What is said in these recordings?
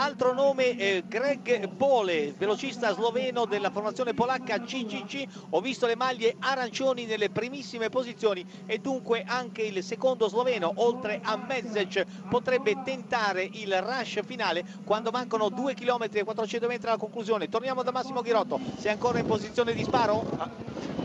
altro nome eh, Greg Pole, velocista sloveno della formazione polacca CCC. Ho visto le maglie arancioni nelle primissime posizioni e dunque anche il secondo sloveno, oltre a Mezec, potrebbe tentare il rush finale quando mancano 2 km e 400 metri alla conclusione. Torniamo da Massimo Ghirotto, sei ancora in posizione di sparo?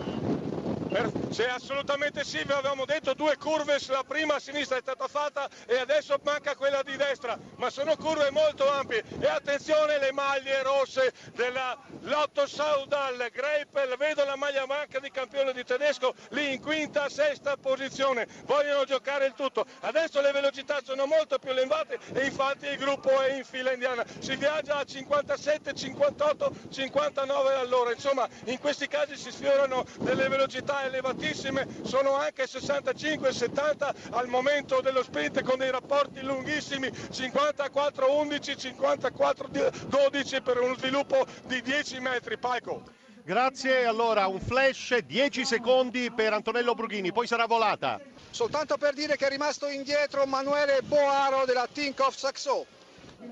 Ah. Sì, assolutamente sì, vi avevamo detto due curve, la prima a sinistra è stata fatta e adesso manca quella di destra, ma sono curve molto ampie. E attenzione le maglie rosse della Lotto Saudal, Greipel, vedo la maglia manca di campione di tedesco lì in quinta, sesta posizione, vogliono giocare il tutto, adesso le velocità sono molto più elevate e infatti il gruppo è in fila indiana, si viaggia a 57, 58, 59 all'ora, insomma in questi casi si sfiorano delle velocità elevatissime, sono anche 65-70 al momento dello sprint con dei rapporti lunghissimi, 54-11, 54-12 per uno sviluppo di 10 metri. Paico. Grazie, allora un flash, 10 secondi per Antonello Brughini, poi sarà volata. Soltanto per dire che è rimasto indietro Manuele Boaro della Tinkoff Saxo.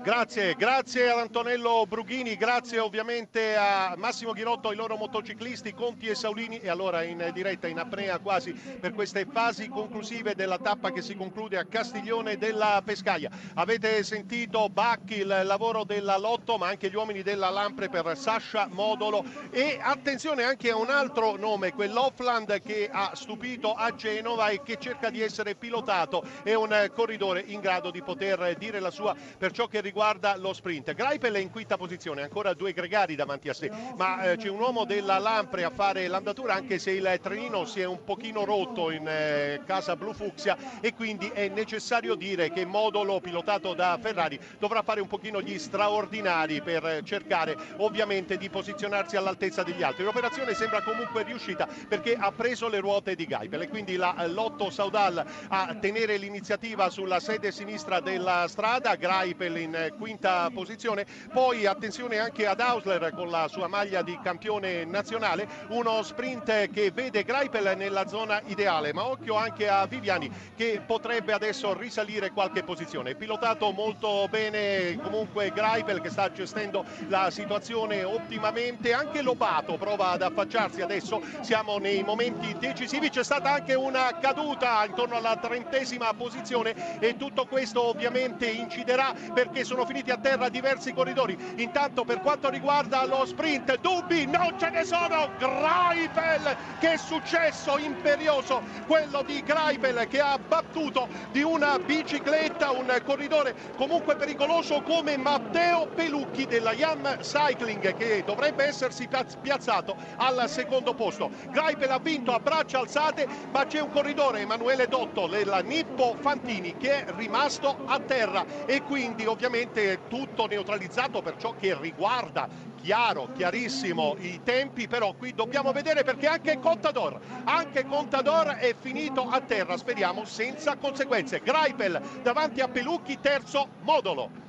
Grazie, grazie ad Antonello Brughini, grazie ovviamente a Massimo Ghirotto, ai loro motociclisti Conti e Saulini e allora in diretta in apnea quasi per queste fasi conclusive della tappa che si conclude a Castiglione della Pescaia. Avete sentito Bacchi, il lavoro della Lotto ma anche gli uomini della Lampre per Sasha Modolo e attenzione anche a un altro nome, quell'Offland che ha stupito a Genova e che cerca di essere pilotato, è un corridore in grado di poter dire la sua per ciò che riguarda lo sprint. Greipel è in quinta posizione, ancora due gregari davanti a sé, ma eh, c'è un uomo della Lampre a fare l'andatura anche se il trenino si è un pochino rotto in eh, casa blu fucsia e quindi è necessario dire che Modolo pilotato da Ferrari dovrà fare un pochino gli straordinari per cercare ovviamente di posizionarsi all'altezza degli altri. L'operazione sembra comunque riuscita perché ha preso le ruote di Greipel e quindi la Lotto Saudal a tenere l'iniziativa sulla sede sinistra della strada, Greipel in quinta posizione. Poi attenzione anche ad Hausler con la sua maglia di campione nazionale, uno sprint che vede Greipel nella zona ideale, ma occhio anche a Viviani che potrebbe adesso risalire qualche posizione. Pilotato molto bene comunque Greipel che sta gestendo la situazione ottimamente, anche Lobato prova ad affacciarsi adesso, siamo nei momenti decisivi, c'è stata anche una caduta intorno alla trentesima posizione e tutto questo ovviamente inciderà perché sono finiti a terra diversi corridori. Intanto per quanto riguarda lo sprint, dubbi non ce ne sono. Greipel, che successo imperioso quello di Greipel che ha battuto di una bicicletta un corridore comunque pericoloso come Matteo Pelucchi della Yam Cycling che dovrebbe essersi piazzato al secondo posto. Greipel ha vinto a braccia alzate, ma c'è un corridore Emanuele Dotto della Nippo Fantini che è rimasto a terra e quindi ovviamente ovviamente tutto neutralizzato per ciò che riguarda chiaro, chiarissimo i tempi, però qui dobbiamo vedere perché anche Contador, anche Contador è finito a terra, speriamo senza conseguenze. Greipel davanti a Pelucchi, terzo Modolo.